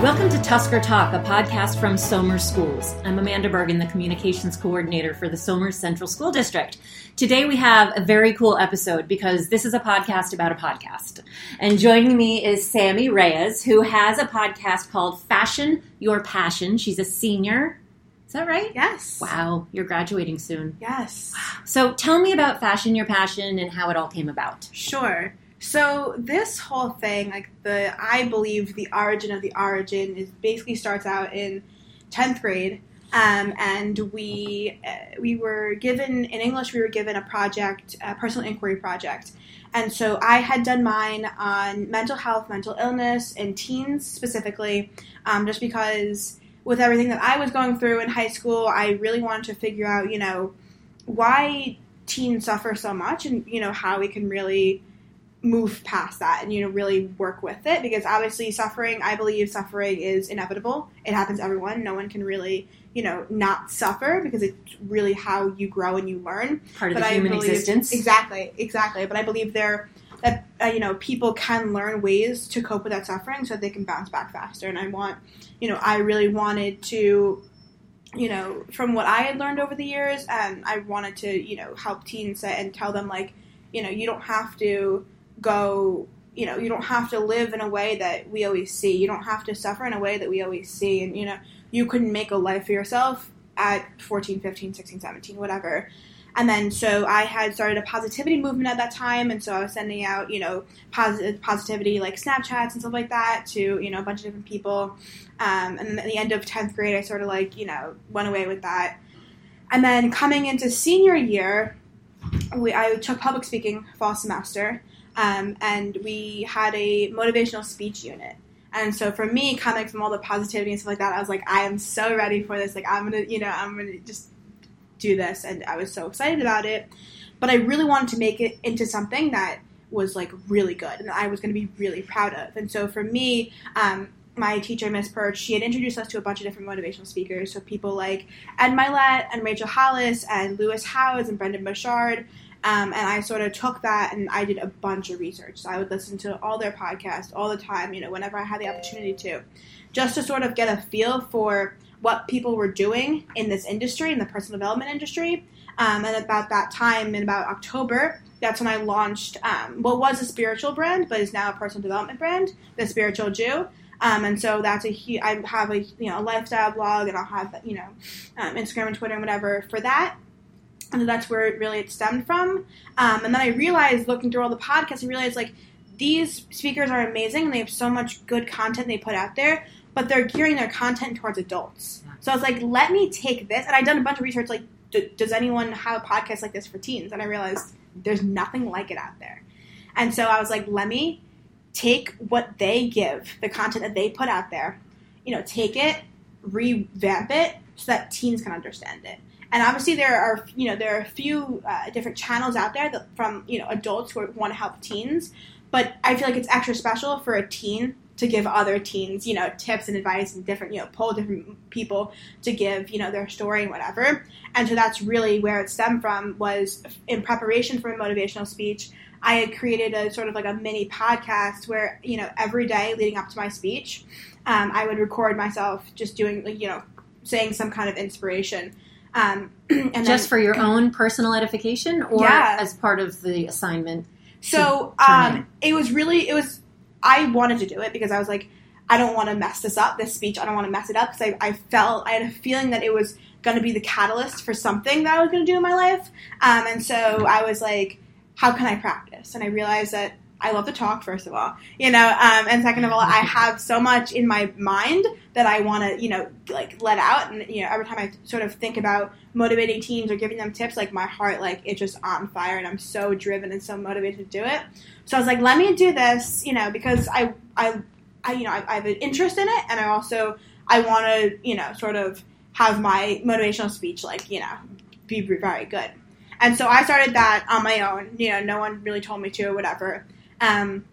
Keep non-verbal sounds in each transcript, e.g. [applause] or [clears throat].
Welcome to Tusker Talk, a podcast from Somers Schools. I'm Amanda Bergen, the communications coordinator for the Somers Central School District. Today we have a very cool episode because this is a podcast about a podcast. And joining me is Sammy Reyes, who has a podcast called Fashion Your Passion. She's a senior. Is that right? Yes. Wow, you're graduating soon. Yes. So tell me about Fashion Your Passion and how it all came about. Sure. So this whole thing, like the, I believe the origin of the origin is basically starts out in tenth grade, um, and we uh, we were given in English we were given a project, a personal inquiry project, and so I had done mine on mental health, mental illness, and teens specifically, um, just because with everything that I was going through in high school, I really wanted to figure out, you know, why teens suffer so much, and you know how we can really move past that and you know really work with it because obviously suffering i believe suffering is inevitable. It happens to everyone. No one can really you know not suffer because it's really how you grow and you learn. Part of But the I human believe- existence. exactly exactly. But i believe there that uh, you know people can learn ways to cope with that suffering so that they can bounce back faster. And i want you know i really wanted to you know from what i had learned over the years and i wanted to you know help teens and tell them like you know you don't have to go you know you don't have to live in a way that we always see. You don't have to suffer in a way that we always see. And you know you can make a life for yourself at 14 15 16 17 whatever. And then so i had started a positivity movement at that time. And so i was sending out you know positive positivity like snapchats and stuff like that to you know a bunch of different people. Um, and then at the end of 10th grade i sort of like you know went away with that. And then coming into senior year we, i took public speaking fall semester um, and we had a motivational speech unit. And so for me, coming from all the positivity and stuff like that, I was like, I am so ready for this. Like, I'm gonna, you know, I'm gonna just do this. And I was so excited about it. But I really wanted to make it into something that was like really good and I was gonna be really proud of. And so for me, um, my teacher, Miss Perch, she had introduced us to a bunch of different motivational speakers. So people like Ed Mylett and Rachel Hollis and Lewis Howes and Brendon Burchard. Um, and I sort of took that and I did a bunch of research. So I would listen to all their podcasts all the time, you know, whenever I had the opportunity to, just to sort of get a feel for what people were doing in this industry, in the personal development industry. Um, and about that time, in about October, that's when I launched um, what was a spiritual brand, but is now a personal development brand, the Spiritual Jew. Um, and so that's a hu- I have a you know a lifestyle blog, and I'll have you know um, Instagram and Twitter and whatever for that and that's where it really it stemmed from. Um, and then I realized, looking through all the podcasts, I realized like these speakers are amazing and they have so much good content they put out there, but they're gearing their content towards adults. So I was like, let me take this, and I'd done a bunch of research. Like, d- does anyone have a podcast like this for teens? And I realized there's nothing like it out there. And so I was like, let me take what they give, the content that they put out there, you know, take it, revamp it so that teens can understand it. And obviously, there are you know there are a few uh, different channels out there that, from you know adults who want to help teens, but I feel like it's extra special for a teen to give other teens you know tips and advice and different you know pull different people to give you know their story and whatever. And so that's really where it stemmed from was in preparation for a motivational speech. I had created a sort of like a mini podcast where you know every day leading up to my speech, um, I would record myself just doing like you know saying some kind of inspiration. Um, [clears throat] and then, Just for your own personal edification or Yeah. as part of the assignment? so um, it was really it was I wanted to do it because I was like I don't want to mess this up this speech I don't want to mess it up because I, I felt I had a feeling that it was going to be the catalyst for something that I was going to do in my life um, and so I was like how can I practice and I realized that I love to talk first of all you know um, and second of all I [laughs] have so much in my mind that I want to you know like let out. And you know every time I sort of think about motivating teens or giving them tips like my heart like it's just on fire and I'm so driven and so motivated to do it. So I was like let me do this you know because I I, I you know I, I have an interest in it and I also I want to you know sort of have my motivational speech like you know be very good. And so I started that on my own. You know no one really told me to or whatever um,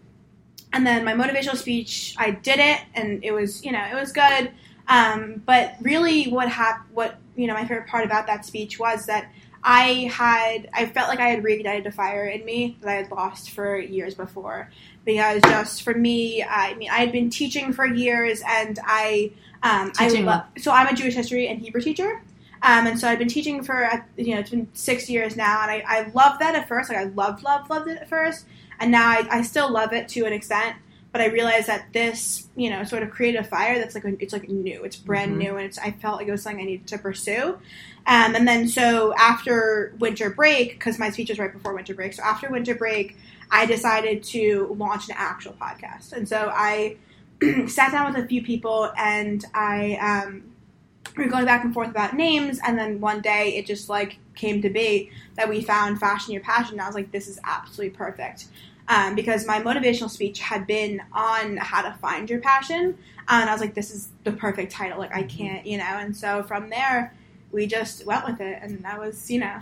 and then my motivational speech, I did it, and it was, you know, it was good. Um, but really, what hap- what you know, my favorite part about that speech was that I had I felt like I had reignited a fire in me that I had lost for years before. Because just for me, I mean, I had been teaching for years, and I um, Teaching I lo- so I'm a Jewish history and Hebrew teacher. Um, and so I've been teaching for you know it's been six years now, and I, I loved that at first. Like I loved, loved, loved it at first, and now I, I still love it to an extent. But I realized that this you know sort of created a fire that's like it's like new, it's brand Mhm. new, and it's I felt like it was something I needed to pursue. Um, and then so after winter break, because my speech was right before winter break, so after winter break, I decided to launch an actual podcast, and so I [clears throat] sat down with a few people and I um, we were going back and forth about names, and then one day it just like came to be that we found fashion your passion. And I was like, this is absolutely perfect. Um, because my motivational speech had been on how to find your passion, and I was like, this is the perfect title. Like I can't, you know. And so from there, we just went with it, and that was, you know,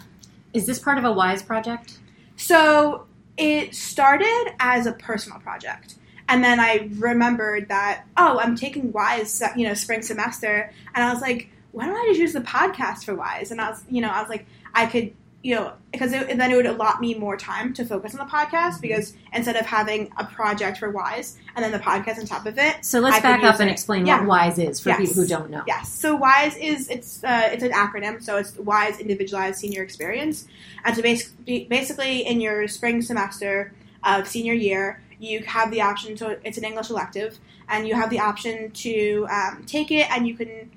Is this part of a Wise project? so it started as a personal project. And then I remembered that, oh, I'm taking Wise, you know, spring semester. And I was like, why don't I just use the podcast for Wise? And I was, you know, I was like, I could, you know, because it, then it would allot me more time to focus on the podcast because instead of having a project for Wise and then the podcast on top of it. So let's I back up and it. explain Yeah. what WISE is for Yes. people who don't know. Yes. So WISE is it's uh, it's an acronym. So it's WISE Individualized Senior Experience. And so basically, basically in your spring semester of senior year, you have the option. So it's an English elective, and you have the option to um, take it, and you can.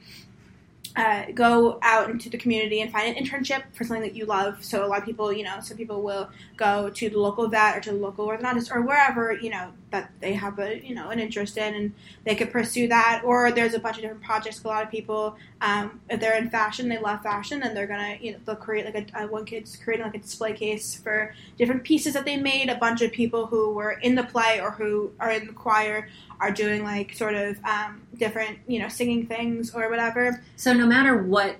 Uh, go out into the community and find an internship for something that you love. So a lot of people, you know, some people will go to the local vet or to the local orthodontist or wherever, you know, that they have a, you know, an interest in and they could pursue that. Or there's a bunch of different projects. A lot of people, um, if they're in fashion, they love fashion, and they're gonna, you know, they'll create like a, uh, one kid's creating like a display case for different pieces that they made. A bunch of people who were in the play or who are in the choir are doing like sort of um, different, you know, singing things or whatever. So no matter what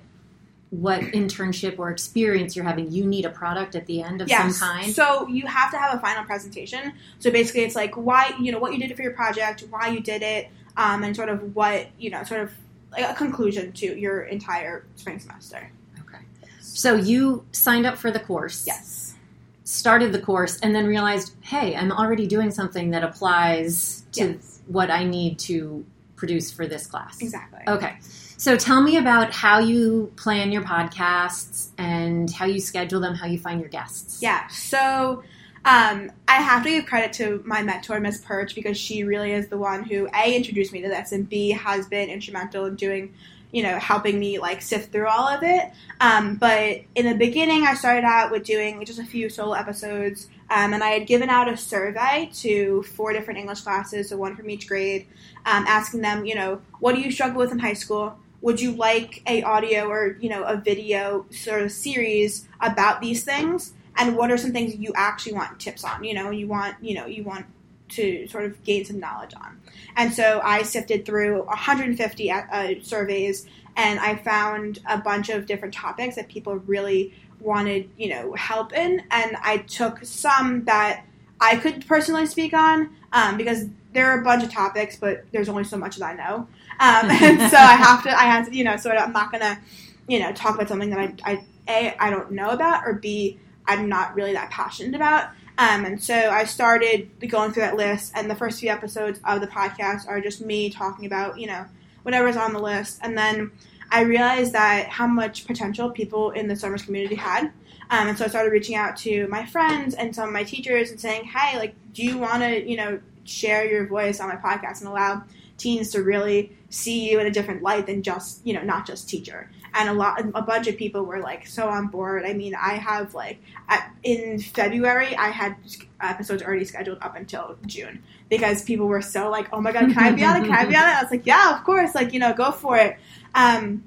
what internship or experience you're having, you need a product at the end of Yes. some kind. So you have to have a final presentation. So basically, it's like why you know what you did for your project, why you did it, um, and sort of what you know, sort of like a conclusion to your entire spring semester. Okay. So you signed up for the course. Yes. Started the course and then realized, hey, I'm already doing something that applies to Yes. what I need to produce for this class. Exactly. Okay. So tell me about how you plan your podcasts and how you schedule them, how you find your guests. Yeah. So um, I have to give credit to my mentor, Miss Perch, because she really is the one who a introduced me to this, and b has been instrumental in doing, you know, helping me like sift through all of it. Um, but in the beginning, I started out with doing just a few solo episodes, um, and I had given out a survey to four different English classes, so one from each grade, um, asking them, you know, what do you struggle with in high school? Would you like a audio or you know a video sort of series about these things? and what are some things you actually want tips on you know you want you know you want to sort of gain some knowledge on? And so i sifted through 150 uh, surveys and i found a bunch of different topics that people really wanted you know help in. And i took some that i could personally speak on um, because there are a bunch of topics but there's only so much that i know um, [laughs] and so i have to i have to you know sort of i'm not gonna you know talk about something that i, I a i don't know about or b I'm not really that passionate about. Um, and so I started going through that list, and the first few episodes of the podcast are just me talking about, you know, whatever's on the list. And then I realized that how much potential people in the Somers community had. Um, and so I started reaching out to my friends and some of my teachers and saying, hey, like, do you want to, you know, share your voice on my podcast and allow teens to really see you in a different light than just, you know, not just teacher? And a lot a bunch of people were like so on board. I mean i have like at, in february i had episodes already scheduled up until june because people were so like oh my god can i be on it? Can i be on it? I was like yeah of course like you know go for it um,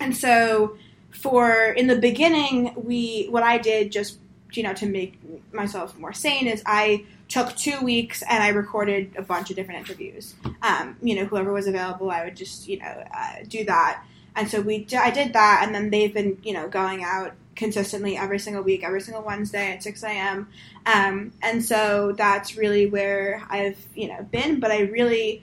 and so for in the beginning we what i did just you know to make myself more sane is i took two weeks and i recorded a bunch of different interviews um, you know whoever was available i would just you know uh, do that and so we, I did that, and then they've been, you know, going out consistently every single week, every single Wednesday at 6 a.m. Um, and so that's really where I've, you know, been. But I really,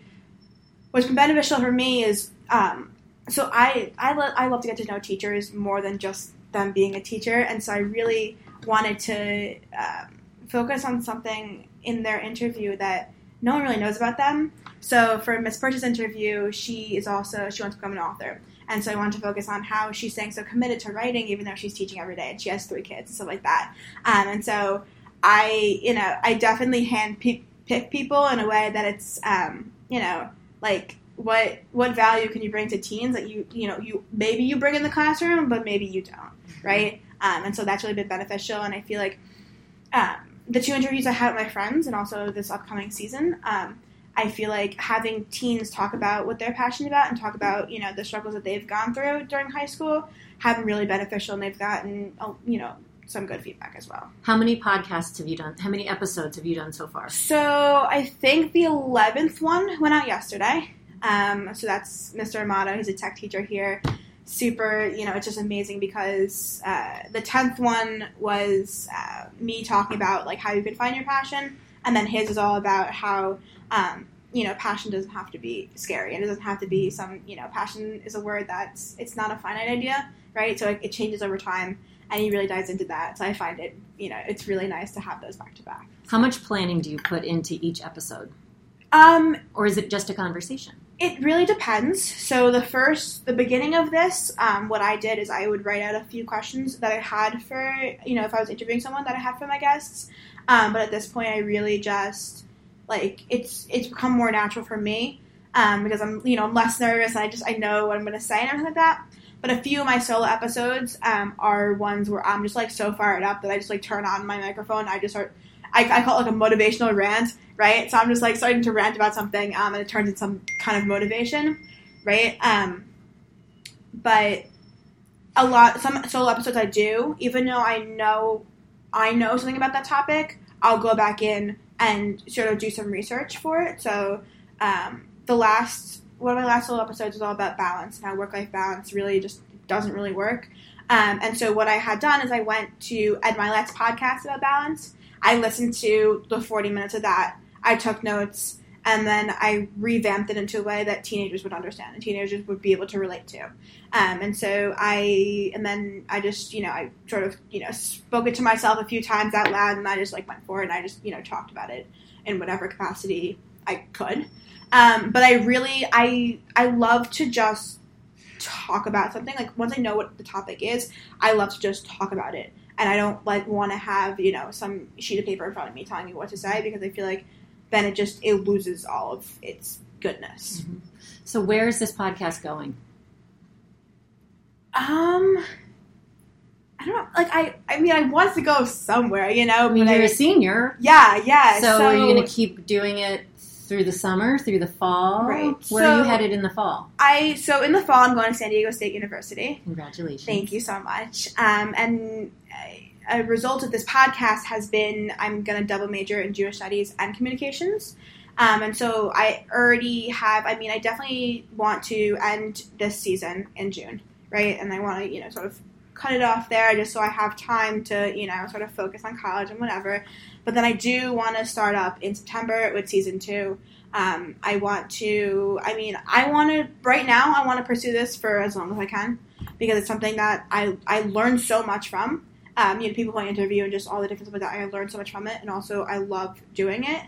what's been beneficial for me is, um, so I, I, lo- I love to get to know teachers more than just them being a teacher, and so I really wanted to um, focus on something in their interview that no one really knows about them. So for Miss Perch's interview, she is also she wants to become an author, and so I wanted to focus on how she's staying so committed to writing, even though she's teaching every day and she has three kids and stuff like that. Um, and so I, you know, I definitely hand pick people in a way that it's, um, you know, like what what value can you bring to teens that you you know you maybe you bring in the classroom, but maybe you don't, right? Um, and so that's really been beneficial, and I feel like. Um, the two interviews I had with my friends and also this upcoming season, um, I feel like having teens talk about what they're passionate about and talk about you know the struggles that they've gone through during high school have been really beneficial, and they've gotten oh, you know some good feedback as well. How many podcasts have you done? How many episodes have you done so far? So I think the eleventh one went out yesterday. Um, so that's Mr. Amato. He's a tech teacher here. Super, you know, it's just amazing because uh, the tenth one was uh, me talking about like how you can find your passion, and then his is all about how um, you know passion doesn't have to be scary and it doesn't have to be some you know passion is a word that's it's not a finite idea, right? So it, it changes over time, and he really dives into that. So I find it, you know, it's really nice to have those back to back. How much planning do you put into each episode? Um, or is it just a conversation? It really depends. So the first, the beginning of this, um, what I did is I would write out a few questions that I had for, you know, if I was interviewing someone that I had for my guests. Um, but at this point, I really just like it's it's become more natural for me um, because I'm you know I'm less nervous and I just I know what I'm going to say and everything like that. But a few of my solo episodes um, are ones where I'm just like so fired up that I just like turn on my microphone. I just start. I, I call it like a motivational rant, right? So I'm just like starting to rant about something, um, and it turns into some kind of motivation, right? Um, but a lot some solo episodes I do, even though I know I know something about that topic, I'll go back in and sort of do some research for it. So um, the last one of my last little episodes was all about balance and how work life balance really just doesn't really work. Um, and so what I had done is I went to Ed Mylett's podcast about balance. I listened to the 40 minutes of that. I took notes and then I revamped it into a way that teenagers would understand and teenagers would be able to relate to. Um, and so I, and then I just, you know, I sort of, you know, spoke it to myself a few times out loud, and I just like went for it, and I just, you know, talked about it in whatever capacity I could. Um, but I really, I, I love to just talk about something. Like once I know what the topic is, I love to just talk about it, and I don't like want to have, you know, some sheet of paper in front of me telling me what to say because I feel like then it just it loses all of its goodness. Mm-hmm. So where is this podcast going? Um, I don't know. Like I, I mean, I want to go somewhere, you know. I mean, you're I, a senior. Yeah, yeah. So, so are you going to keep doing it through the summer, through the fall? Right. Where so, are you headed in the fall? I so in the fall, I'm going to San Diego State University. Congratulations! Thank you so much. Um, and a result of this podcast has been I'm going to double major in Jewish studies and communications. Um, and so I already have, I mean, I definitely want to end this season in June, right? And I want to, you know, sort of cut it off there just so I have time to, you know, sort of focus on college and whatever. But then I do want to start up in September with season two. Um, I want to, I mean, I want to, right now, I want to pursue this for as long as I can because it's something that I, I learned so much from um, you know, people I interview and just all the different stuff like that. I learned so much from it, and also I love doing it.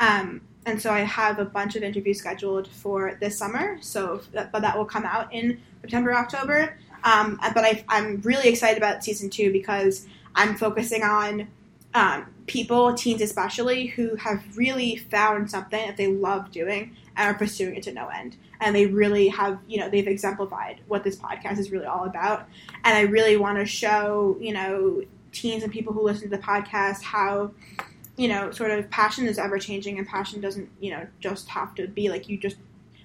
Um, and so I have a bunch of interviews scheduled for this summer. So, but that will come out in September, October. Um, but I, am really excited about season two because I'm focusing on um, people, teens especially, who have really found something that they love doing and are pursuing it to no end. And they really have, you know, they've exemplified what this podcast is really all about. And I really want to show, you know, teens and people who listen to the podcast how, you know, sort of passion is ever changing and passion doesn't, you know, just have to be like you just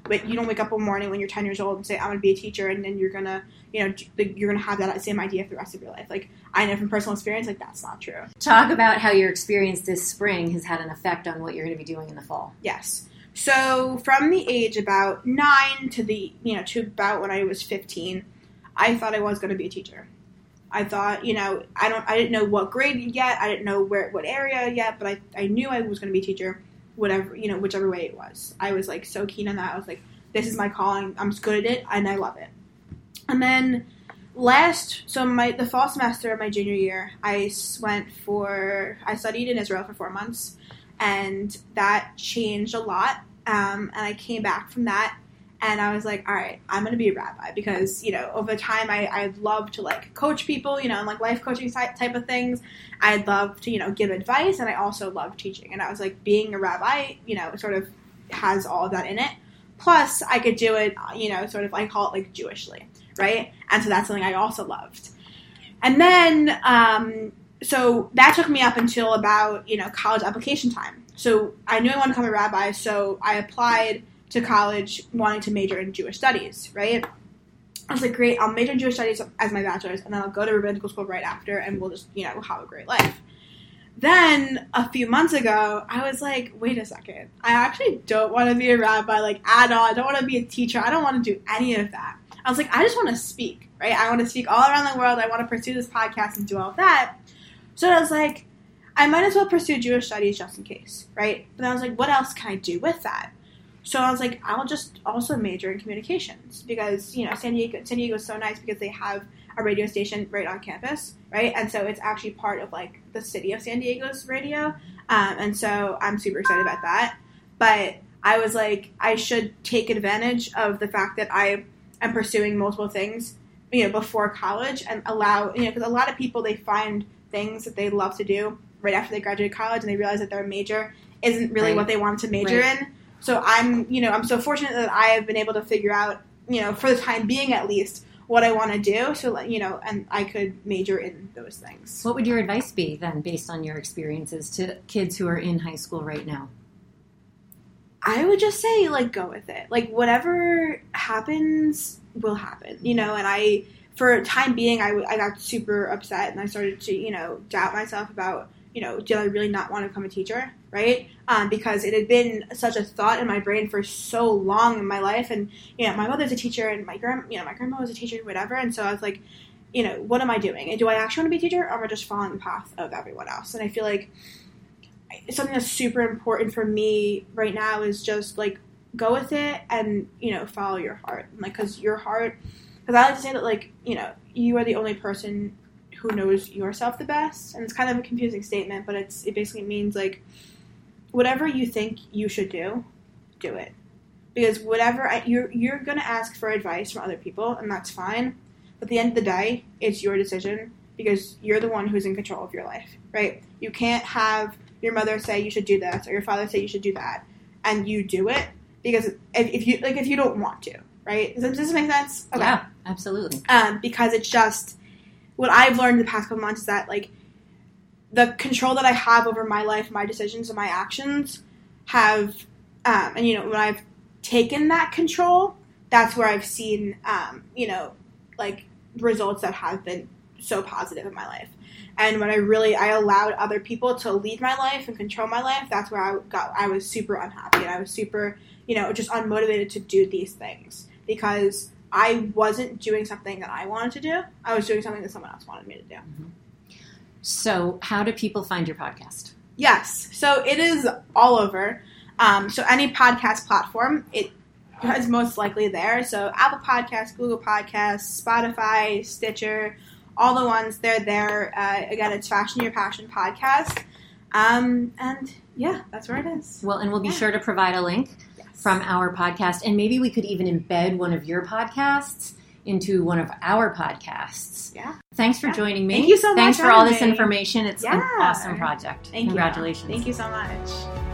but you don't wake up one morning when you're 10 years old and say i'm going to be a teacher and then you're going to you know you're going to have that same idea for the rest of your life like i know from personal experience like that's not true talk about how your experience this spring has had an effect on what you're going to be doing in the fall yes so from the age about nine to the you know to about when I was fifteen, I thought I was going to be a teacher. I thought you know I don't I didn't know what grade yet. I didn't know where what area yet, but I I knew I was going to be a teacher. Whatever you know, whichever way it was, I was like so keen on that. I was like, this is my calling. I'm good at it, and I love it. And then last so my the fall semester of my junior year i went for i studied in israel for four months and that changed a lot um, and i came back from that and i was like all right i'm to be a rabbi because you know over time i i'd love to like coach people you know and like life coaching type type of things. I'd love to you know give advice and i also love teaching and i was like being a rabbi you know sort of has all of that in it. Plus i could do it you know sort of i call it like jewishly right? And so that's something I also loved. And then, um, so that took me up until about you know college application time. So I knew I wanted to become a rabbi, so I applied to college wanting to major in Jewish studies, right? I was like, great, I'll major in Jewish studies as my bachelor's, and then I'll go to rabbinical school right after, and we'll just you know have a great life. Then a few months ago, I was like, wait a second, I actually don't want to be a rabbi like at all. I don't want to be a teacher. I don't want to do any of that. I was like, I just want to speak, right? I want to speak all around the world. I want to pursue this podcast and do all of that. So I was like, I might as well pursue Jewish studies just in case, right? But I was like, what else can I do with that? So I was like, I'll just also major in communications because you know San Diego San Diego is so nice because they have a radio station right on campus, right? And so it's actually part of like the city of San Diego's radio, um, and so I'm super excited about that. But I was like, I should take advantage of the fact that I am pursuing multiple things, you know, before college and allow, you know, because a lot of people they find things that they love to do right after they graduate college and they realize that their major isn't really Right. what they want to major Right. in. So I'm, you know, I'm so fortunate that I have been able to figure out, you know, for the time being at least, what I want to do. So, you know, and I could major in those things. What would your advice be then, based on your experiences, to kids who are in high school right now? I would just say, like, go with it. Like, whatever happens will happen, you know. And I, for a time being, I, I got super upset and I started to, you know, doubt myself about, you know, did I really not want to become a teacher, right? Um, because it had been such a thought in my brain for so long in my life, and you know, my mother's a teacher and my grand, you know, my grandma was a teacher, whatever. And so I was like, you know, what am I doing? And do I actually want to be a teacher, or am I just following the path of everyone else? And I feel like something that's super important for me right now is just like go with it and you know follow your heart. Like because your heart because i like to say that like you know you are the only person who knows yourself the best. And it's kind of a confusing statement but it's it basically means like whatever you think you should do do it. Because whatever I, you're you're gonna ask for advice from other people and that's fine. But at the end of the day it's your decision because you're the one who's in control of your life right? You can't have your mother say you should do this or your father say you should do that and you do it because if, if you like if you don't want to right does, does this make sense Yeah, absolutely. um, because it's just what I've learned in the past couple months is that like the control that I have over my life, my decisions, and my actions have, um, and you know when I've taken that control, that's where I've seen, um, you know, like results that have been so positive in my life. And when I really I allowed other people to lead my life and control my life, that's where I got I was super unhappy and I was super you know just unmotivated to do these things because I wasn't doing something that I wanted to do. I was doing something that someone else wanted me to do. So, how do people find your podcast? Yes, so it is all over. Um, so any podcast platform, it is most likely there. So Apple Podcasts, Google Podcasts, Spotify, Stitcher, all the ones they're there. Uh, again, it's Fashion Your Passion podcast. Um, and yeah, that's where it is. Well, and we'll be Yeah. sure to provide a link Yes. from our podcast, and maybe we could even embed one of your podcasts into one of our podcasts. Yeah. Thanks for Yeah. joining me. Thank you so much Thanks for all this me. information. It's an awesome project. Thank Congratulations. you. Thank you so much.